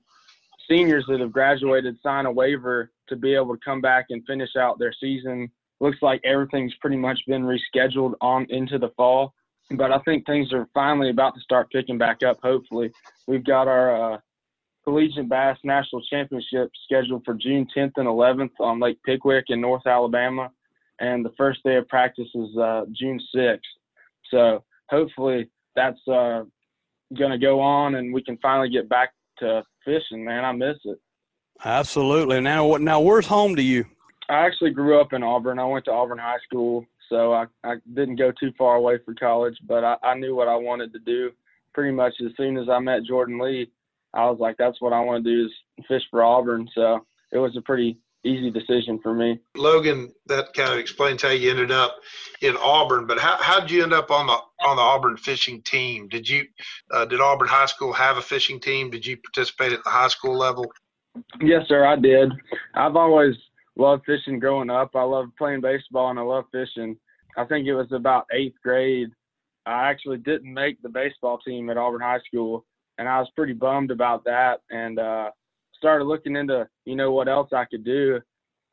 seniors that have graduated sign a waiver to be able to come back and finish out their season. Looks like everything's pretty much been rescheduled on into the fall, but I think things are finally about to start picking back up. Hopefully, we've got our uh, collegiate bass national championship scheduled for June 10th and 11th on Lake Pickwick in North Alabama, and the first day of practice is uh, June 6th. So hopefully that's uh, going to go on, and we can finally get back to fishing. Man, I miss it. Absolutely. Now, what? Now, where's home to you? I actually grew up in Auburn. I went to Auburn High School, so I, I didn't go too far away for college, but I, I knew what I wanted to do pretty much as soon as I met Jordan Lee. I was like, that's what I want to do is fish for Auburn. So it was a pretty easy decision for me. Logan, that kind of explains how you ended up in Auburn. But how how did you end up on the on the Auburn fishing team? Did you uh, did Auburn High School have a fishing team? Did you participate at the high school level? Yes, sir, I did. I've always loved fishing growing up. I love playing baseball and I love fishing. I think it was about eighth grade. I actually didn't make the baseball team at Auburn High School, and I was pretty bummed about that. And uh, started looking into, you know, what else I could do.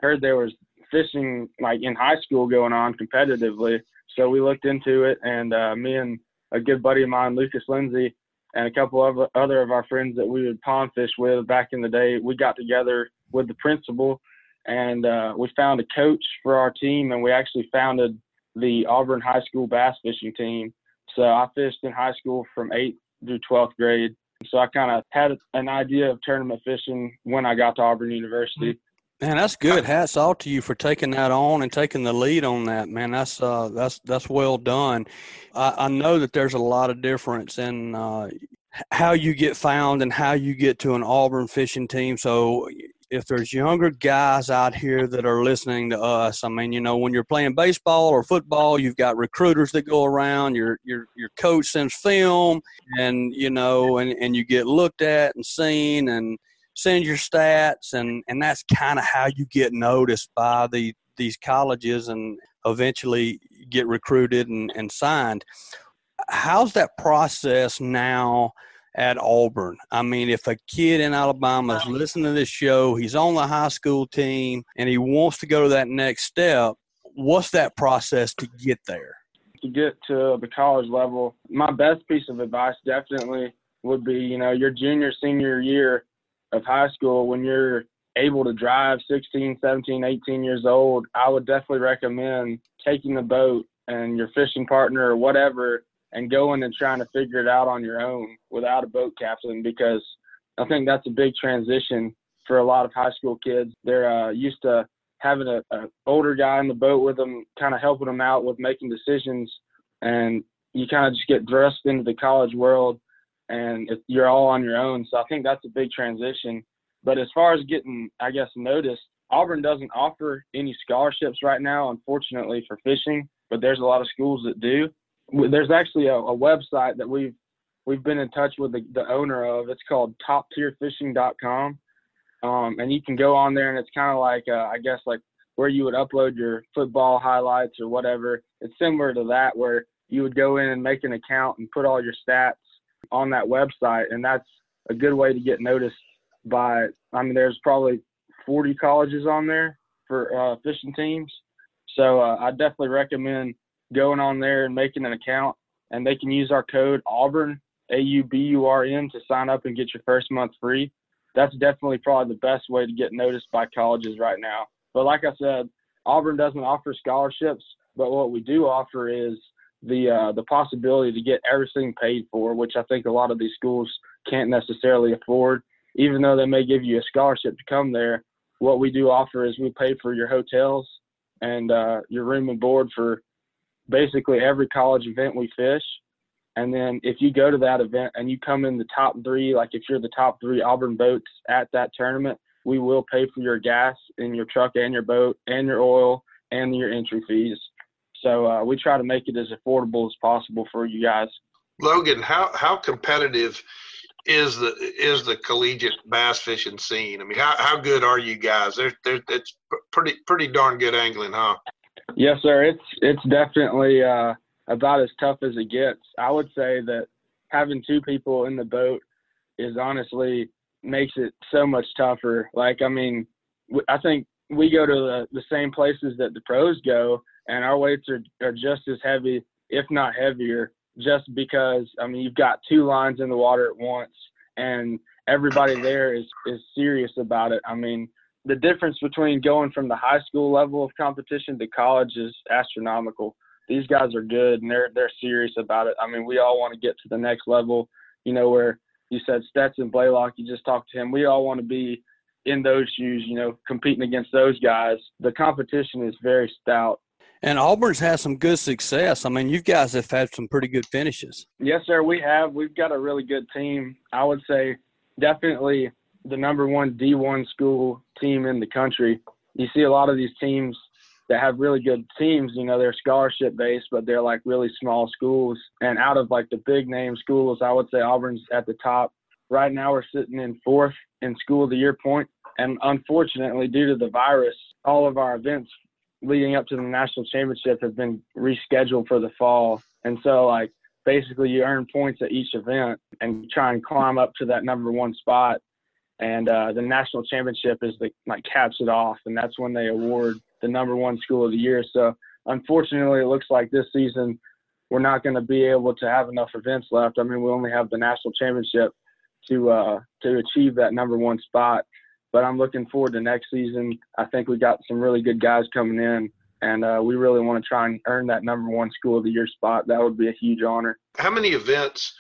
Heard there was fishing like in high school going on competitively, so we looked into it. And uh, me and a good buddy of mine, Lucas Lindsay, and a couple of other of our friends that we would pond fish with back in the day, we got together with the principal and uh, we found a coach for our team, and we actually founded the Auburn High School bass fishing team. So I fished in high school from eighth through 12th grade. So I kind of had an idea of tournament fishing when I got to Auburn University. Man, that's good. Hats off to you for taking that on and taking the lead on that, man. That's uh, that's that's well done. I, I know that there's a lot of difference in uh, how you get found and how you get to an Auburn fishing team. So if there's younger guys out here that are listening to us, I mean, you know, when you're playing baseball or football, you've got recruiters that go around. Your your your coach sends film, and you know, and and you get looked at and seen, and send your stats, and and that's kind of how you get noticed by the these colleges, and eventually get recruited and, and signed. How's that process now? At Auburn. I mean, if a kid in Alabama is listening to this show, he's on the high school team, and he wants to go to that next step, what's that process to get there? To get to the college level, my best piece of advice definitely would be, you know, your junior, senior year of high school when you're able to drive 16, 17, 18 years old, I would definitely recommend taking the boat and your fishing partner or whatever and going and trying to figure it out on your own without a boat captain because I think that's a big transition for a lot of high school kids. They're uh, used to having a, a older guy in the boat with them, kind of helping them out with making decisions, and you kind of just get thrust into the college world, and you're all on your own. So I think that's a big transition. But as far as getting, I guess, noticed, Auburn doesn't offer any scholarships right now, unfortunately, for fishing. But there's a lot of schools that do there's actually a, a, website that we've we've been in touch with the, the owner of. It's called toptierfishing.com. Um, and you can go on there and it's kind of like uh, I guess like where you would upload your football highlights or whatever. It's similar to that where you would go in and make an account and put all your stats on that website, and that's a good way to get noticed by. I mean, there's probably 40 colleges on there for uh, fishing teams, so uh, I definitely recommend going on there and making an account, and they can use our code Auburn A U B U R N to sign up and get your first month free. That's definitely probably the best way to get noticed by colleges right now. But like I said, Auburn doesn't offer scholarships, but what we do offer is the uh, the possibility to get everything paid for, which I think a lot of these schools can't necessarily afford. Even though they may give you a scholarship to come there, what we do offer is we pay for your hotels and uh, your room and board for basically every college event we fish. And then if you go to that event and you come in the top three, like if you're the top three Auburn boats at that tournament, we will pay for your gas in your truck and your boat and your oil and your entry fees. So uh, we try to make it as affordable as possible for you guys. Logan, how how competitive is the is the collegiate bass fishing scene? I mean, how, how good are you guys? There's there's it's pretty pretty darn good angling, huh? Yes, sir. It's it's definitely uh, about as tough as it gets. I would say that having two people in the boat is honestly makes it so much tougher. Like, I mean, I think we go to the, the same places that the pros go, and our weights are, are just as heavy, if not heavier, just because, I mean, you've got two lines in the water at once, and everybody there is, is serious about it. I mean, the difference between going from the high school level of competition to college is astronomical. These guys are good and they're they're serious about it. I mean, we all want to get to the next level, you know, where you said Stetson Blaylock, you just talked to him. We all want to be in those shoes, you know, competing against those guys. The competition is very stout. And Auburn's had some good success. I mean, you guys have had some pretty good finishes. Yes, sir. We have. We've got a really good team. I would say definitely the number one D1 school team in the country. You see a lot of these teams that have really good teams, you know, they're scholarship based, but they're like really small schools. And out of like the big name schools, I would say Auburn's at the top. Right now, we're sitting in fourth in school of the year point. And unfortunately, due to the virus, all of our events leading up to the national championship have been rescheduled for the fall. And so, like, basically, you earn points at each event and try and climb up to that number one spot. And uh, the national championship is the like caps it off, and that's when they award the number one school of the year. So unfortunately, it looks like this season we're not going to be able to have enough events left. I mean, we only have the national championship to uh, to achieve that number one spot. But I'm looking forward to next season. I think we got some really good guys coming in, and uh, we really want to try and earn that number one school of the year spot. That would be a huge honor. How many events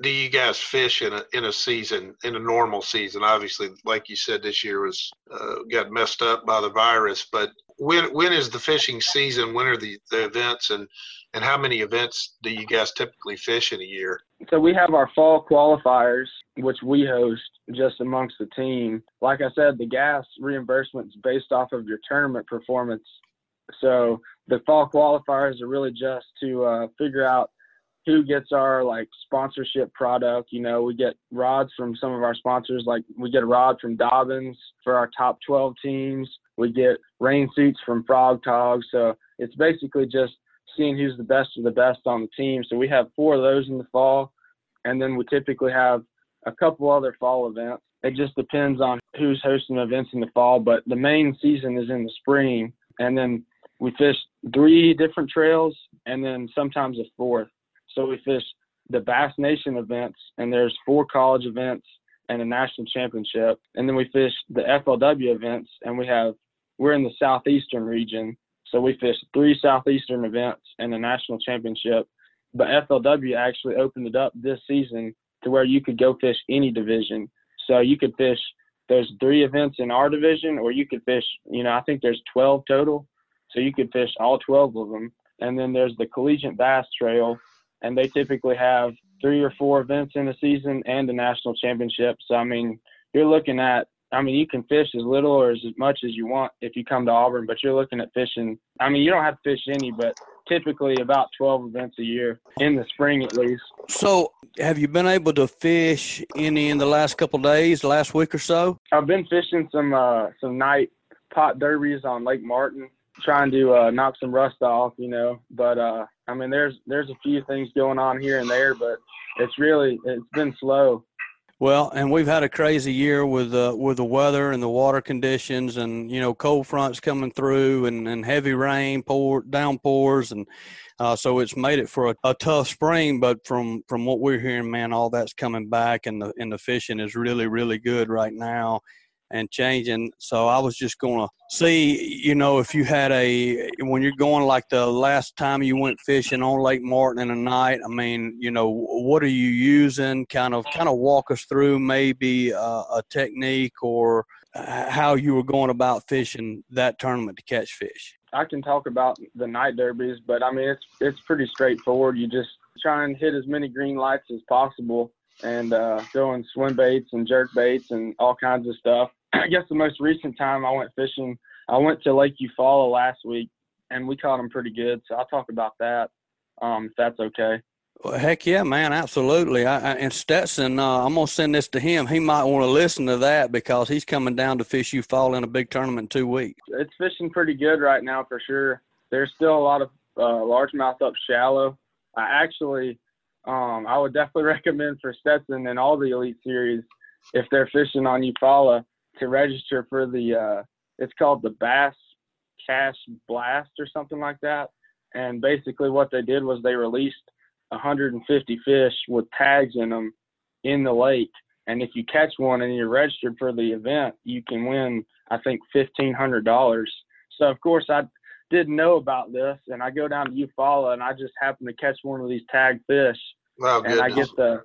do you guys fish in a in a season in a normal season? Obviously, like you said, this year was uh, got messed up by the virus. But when when is the fishing season? When are the, the events and and how many events do you guys typically fish in a year? So we have our fall qualifiers, which we host just amongst the team. Like I said, the gas reimbursement is based off of your tournament performance. So the fall qualifiers are really just to uh, figure out who gets our like sponsorship product. You know, we get rods from some of our sponsors, like we get a rod from Dobyns for our top 12 teams. We get rain suits from Frog Tog. So it's basically just seeing who's the best of the best on the team. So we have four of those in the fall, and then we typically have a couple other fall events. It just depends on who's hosting events in the fall, but the main season is in the spring, and then we fish three different trails, and then sometimes a fourth. So we fish the Bass Nation events, and there's four college events and a national championship. And then we fish the FLW events, and we have we're in the southeastern region, so we fish three southeastern events and a national championship. But FLW actually opened it up this season to where you could go fish any division. So you could fish. There's three events in our division, or you could fish. You know, I think there's 12 total, so you could fish all 12 of them. And then there's the Collegiate Bass Trail, and they typically have three or four events in a season and a national championship. So I mean, you're looking at I mean, you can fish as little or as much as you want if you come to Auburn, but you're looking at fishing. I mean, you don't have to fish any, but typically about 12 events a year in the spring at least. So, have you been able to fish any in the last couple days, last week or so? I've been fishing some uh, some night pot derbies on Lake Martin trying to uh, knock some rust off, you know. But uh, I mean, there's there's a few things going on here and there, but it's really it's been slow. Well, and we've had a crazy year with uh, with the weather and the water conditions, and you know, cold fronts coming through, and, and heavy rain, pour downpours, and uh, so it's made it for a, a, tough spring. But from from what we're hearing, man, all that's coming back, and the and the fishing is really really good right now and changing. So I was just going to see, you know, if you had a when you're going like the last time you went fishing on Lake Martin in a night. I mean, you know, what are you using? Kind of, kind of walk us through maybe a, a technique or uh, how you were going about fishing that tournament to catch fish. I can talk about the night derbies, but I mean it's it's pretty straightforward. You just try and hit as many green lights as possible and uh, throwing swim baits and jerk baits and all kinds of stuff. I guess the most recent time I went fishing, I went to Lake Eufaula last week, and we caught them pretty good. So I'll talk about that um, if that's okay. Well, heck yeah, man, absolutely. I, I, and Stetson, uh, I'm gonna send this to him. He might want to listen to that because he's coming down to fish Eufaula in a big tournament in two weeks. It's fishing pretty good right now for sure. There's still a lot of uh, largemouth up shallow. I actually, um, I would definitely recommend for Stetson and all the Elite Series if they're fishing on Eufaula to register for the. Uh, it's called the Bass Cash Blast or something like that. And basically, what they did was they released 150 fish with tags in them in the lake. And if you catch one and you're registered for the event, you can win, I think, $1,500. So, of course, I didn't know about this. And I go down to Eufaula and I just happen to catch one of these tag fish. Wow, and I get the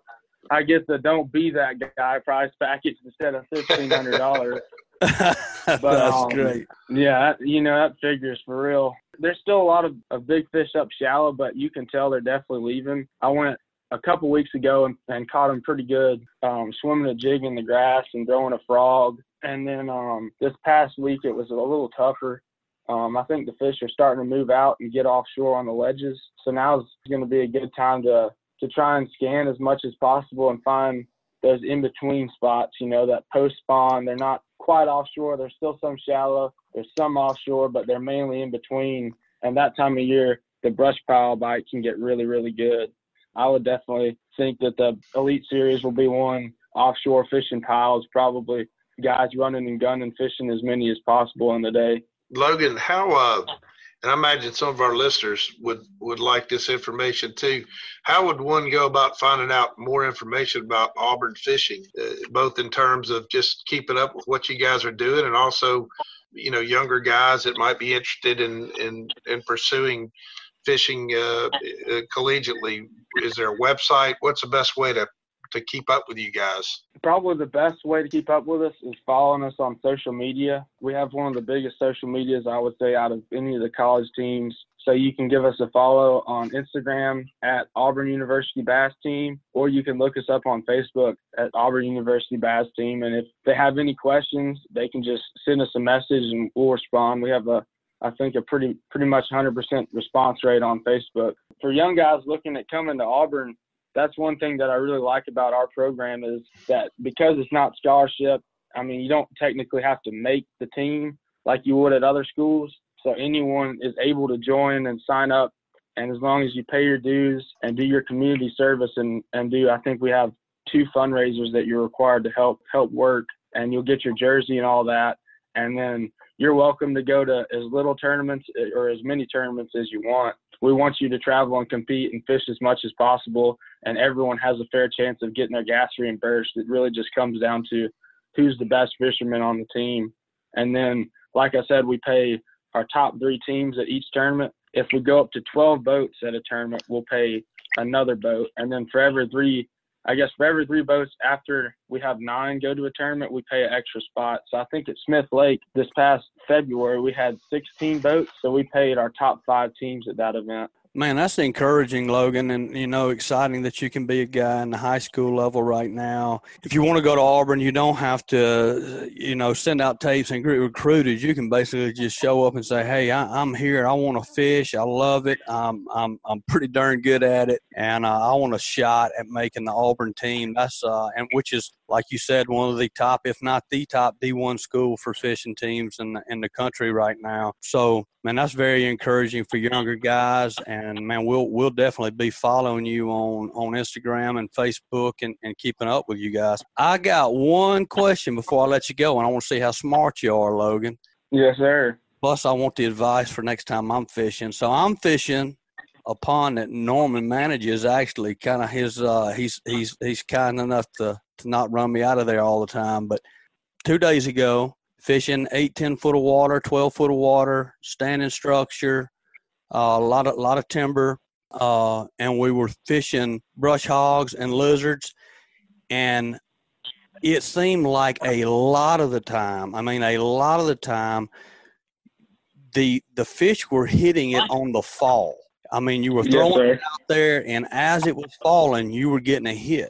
I get the don't be that guy prize package instead of fifteen hundred dollars. That's um, great. Yeah, you know that figures for real. There's still a lot of, of big fish up shallow, but you can tell they're definitely leaving. I went a couple weeks ago and, and caught them pretty good, um, swimming a jig in the grass and throwing a frog. And then um, this past week it was a little tougher. Um, I think the fish are starting to move out and get offshore on the ledges. So now is going to be a good time to to try and scan as much as possible and find those in between spots. You know that post spawn. They're not quite offshore. There's still some shallow. There's some offshore, but they're mainly in between. And that time of year, the brush pile bite can get really, really good. I would definitely think that the Elite Series will be one offshore fishing piles, probably guys running and gunning, fishing as many as possible in the day. Logan, how uh, and I imagine some of our listeners would would like this information too. How would one go about finding out more information about Auburn fishing, uh, both in terms of just keeping up with what you guys are doing, and also, you know, younger guys that might be interested in in, in pursuing fishing uh, uh, collegiately? Is there a website? What's the best way to to keep up with you guys? Probably the best way to keep up with us is following us on social media. We have one of the biggest social medias, I would say, out of any of the college teams. So you can give us a follow on Instagram at Auburn University Bass Team, or you can look us up on Facebook at Auburn University Bass Team. And if they have any questions, they can just send us a message and we'll respond. We have a I think a pretty pretty much 100% response rate on Facebook. For young guys looking at coming to Auburn, that's one thing that I really like about our program is that because it's not scholarship, I mean, you don't technically have to make the team like you would at other schools. So anyone is able to join and sign up. And as long as you pay your dues and do your community service and, and do, I think we have two fundraisers that you're required to help help work and you'll get your jersey and all that. And then you're welcome to go to as little tournaments eh, or as many tournaments as you want we want you to travel and compete and fish as much as possible, and everyone has a fair chance of getting their gas reimbursed. It really just comes down to who's the best fisherman on the team. And then, like I said, we pay our top three teams at each tournament. If we go up to 12 boats at a tournament, we'll pay another boat. And then for every three I guess for every three boats after we have nine go to a tournament, we pay an extra spot. So I think at Smith Lake this past February we had 16 boats, so we paid our top five teams at that event. Man, that's encouraging, Logan, and you know, exciting that you can be a guy in the high school level right now. If you want to go to Auburn, you don't have to, you know, send out tapes and get recruited. You can basically just show up and say, "Hey, I, am here. I want to fish. I love it. I'm I'm I'm pretty darn good at it, and uh, I want a shot at making the Auburn team." That's uh, and which is like you said, one of the top, if not the top D1 school for fishing teams in the, in the country right now. So, man, that's very encouraging for younger guys. And man, we'll we'll definitely be following you on on Instagram and Facebook and, and keeping up with you guys. I got one question before I let you go, and I want to see how smart you are, Logan. Yes, sir. Plus, I want the advice for next time I'm fishing. So I'm fishing a pond that Norman manages. Actually, kind of his. Uh, he's he's he's kind enough to to not run me out of there all the time. But two days ago, fishing eight, 10 foot of water, 12 foot of water, standing structure, uh, a lot of, lot of timber. Uh, and we were fishing brush hogs and lizards. And it seemed like a lot of the time, I mean, a lot of the time, the the fish were hitting it on the fall. I mean, you were throwing yes, it out there, and as it was falling, you were getting a hit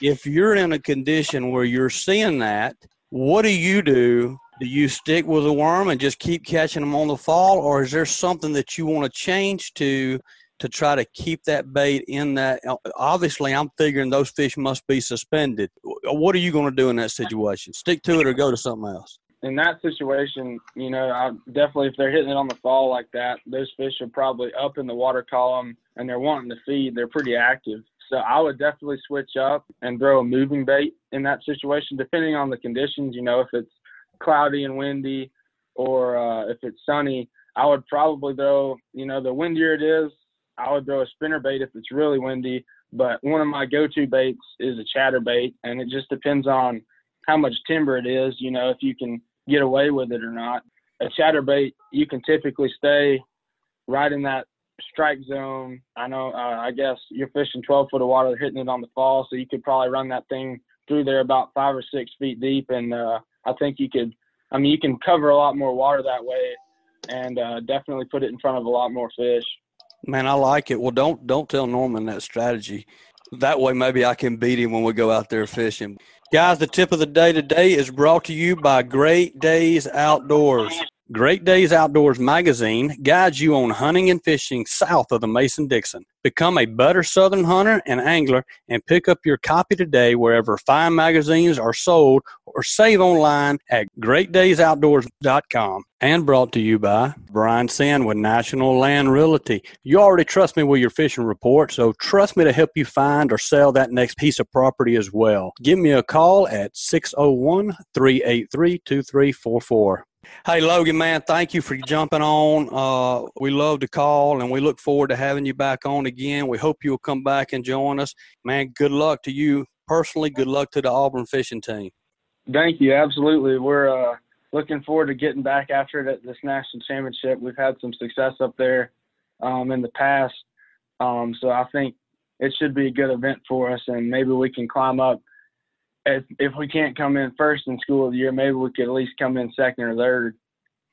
if you're in a condition where you're seeing that, what do you do do you stick with the worm and just keep catching them on the fall, or is there something that you want to change to to try to keep that bait in that? Uh, obviously, I'm figuring those fish must be suspended. Uh, what are you going to do in that situation? Stick to it or go to something else? In that situation, you know, I definitely if they're hitting it on the fall like that, those fish are probably up in the water column and they're wanting to feed. They're pretty active. So I would definitely switch up and throw a moving bait in that situation, depending on the conditions. You know, if it's cloudy and windy or uh, if it's sunny, I would probably throw, you know, the windier it is, I would throw a spinner bait if it's really windy. But one of my go-to baits is a chatter bait, and it just depends on how much timber it is. You know, if you can get away with it or not. A chatter bait, you can typically stay right in that strike zone. I know, uh, I guess you're fishing 12 foot of water, hitting it on the fall, so you could probably run that thing through there about five or six feet deep, and uh, I think you could. I mean, you can cover a lot more water that way, and uh, definitely put it in front of a lot more fish. Man, I like it. Well, don't don't tell Norman that strategy. That way, maybe I can beat him when we go out there fishing. Guys, the tip of the day today is brought to you by Great Days Outdoors. Great Days Outdoors magazine guides you on hunting and fishing south of the Mason Dixon. Become a better Southern hunter and angler and pick up your copy today wherever fine magazines are sold or save online at greatdaysoutdoors.com. And brought to you by Brian Senn with National Land Realty. You already trust me with your fishing report, so trust me to help you find or sell that next piece of property as well. Give me a call at 601 383 2344. Hey, Logan, man, thank you for jumping on. Uh, we love to call and we look forward to having you back on again. We hope you'll come back and join us. Man, good luck to you personally. Good luck to the Auburn fishing team. Thank you. Absolutely. We're uh, looking forward to getting back after it at this national championship. We've had some success up there um, in the past. Um, so I think it should be a good event for us, and maybe we can climb up if if we can't come in first in school of the year, maybe we could at least come in second or third.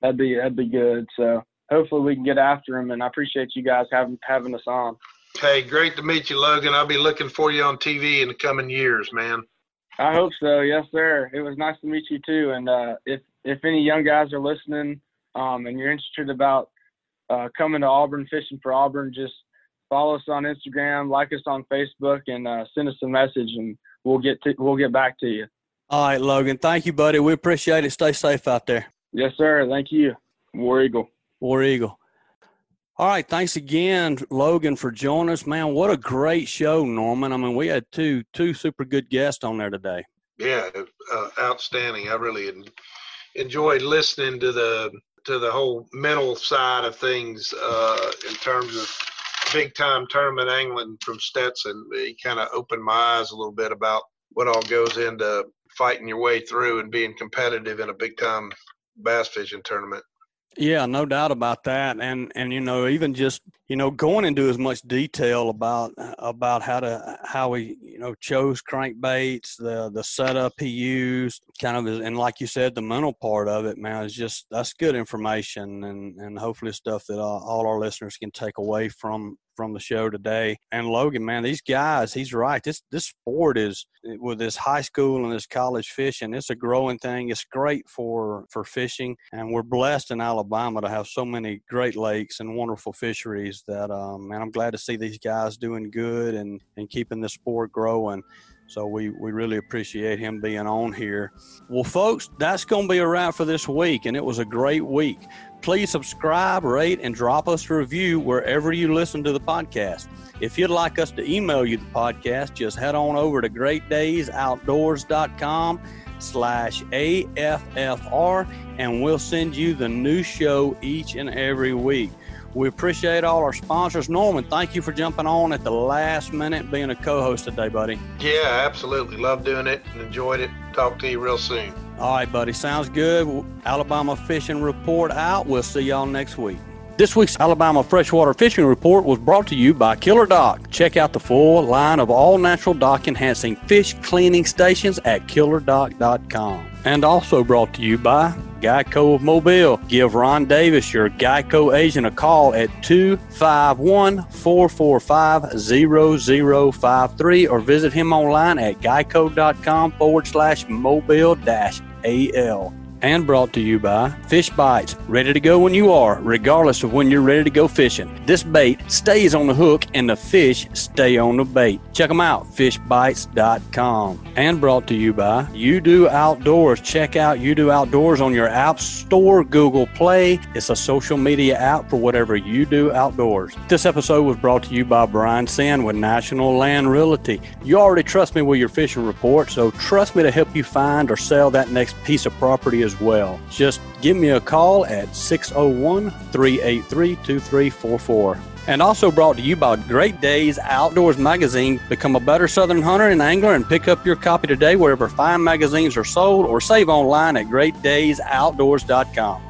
That'd be that'd be good. So hopefully we can get after them. And I appreciate you guys having having us on. Hey, great to meet you, Logan. I'll be looking for you on TV in the coming years, man. I hope so. Yes, sir. It was nice to meet you too. And uh, if if any young guys are listening um, and you're interested about uh, coming to Auburn, fishing for Auburn, just follow us on Instagram, like us on Facebook, and uh, send us a message, and we'll get to we'll get back to you. All right, Logan. Thank you, buddy. We appreciate it. Stay safe out there. Yes, sir. Thank you. War Eagle. War Eagle. All right, thanks again, Logan, for joining us. Man, what a great show, Norman. I mean, we had two two super good guests on there today. Yeah, uh, outstanding. I really enjoyed listening to the to the whole mental side of things uh, in terms of big time tournament angling from Stetson, he kind of opened my eyes a little bit about what all goes into fighting your way through and being competitive in a big time bass fishing tournament. Yeah, no doubt about that. And and you know, even just you know going into as much detail about about how to how he you know chose crankbaits, the the setup he used, kind of, and like you said, the mental part of it, man, is just that's good information, and and hopefully stuff that all, all our listeners can take away from from the show today. And Logan, man, these guys, he's right. This this sport is with this high school and this college fishing, it's a growing thing. It's great for for fishing, and we're blessed in Alabama to have so many great lakes and wonderful fisheries. That um, man, I'm glad to see these guys doing good and and keeping the sport growing. So we, we really appreciate him being on here. Well, folks, that's going to be a wrap for this week, and it was a great week. Please subscribe, rate, and drop us a review wherever you listen to the podcast. If you'd like us to email you the podcast, just head on over to greatdaysoutdoors.com slash AFFR, and we'll send you the new show each and every week. We appreciate all our sponsors. Norman, thank you for jumping on at the last minute being a co host today, buddy. Yeah, absolutely. Love doing it and enjoyed it. Talk to you real soon. All right, buddy. Sounds good. Alabama Fishing Report out. We'll see y'all next week. This week's Alabama Freshwater Fishing Report was brought to you by Killerdock. Check out the full line of all natural dock enhancing fish cleaning stations at killerdock.com. And also brought to you by Geico of Mobile. Give Ron Davis, your Geico agent, a call at 251 445 0053 or visit him online at geico.com forward slash mobile dash AL. And brought to you by Fishbites, ready to go when you are, regardless of when you're ready to go fishing. This bait stays on the hook and the fish stay on the bait. Check them out, fishbites.com. And brought to you by YUDU Outdoors. Check out YUDU Outdoors on your App Store, Google Play. It's a social media app for whatever you do outdoors. This episode was brought to you by Brian Senn with National Land Realty. You already trust me with your fishing report, so trust me to help you find or sell that next piece of property well. Just give me a call at 601 383 2344. And also brought to you by Great Days Outdoors Magazine. Become a better Southern hunter and angler and pick up your copy today wherever fine magazines are sold or save online at greatdaysoutdoors.com.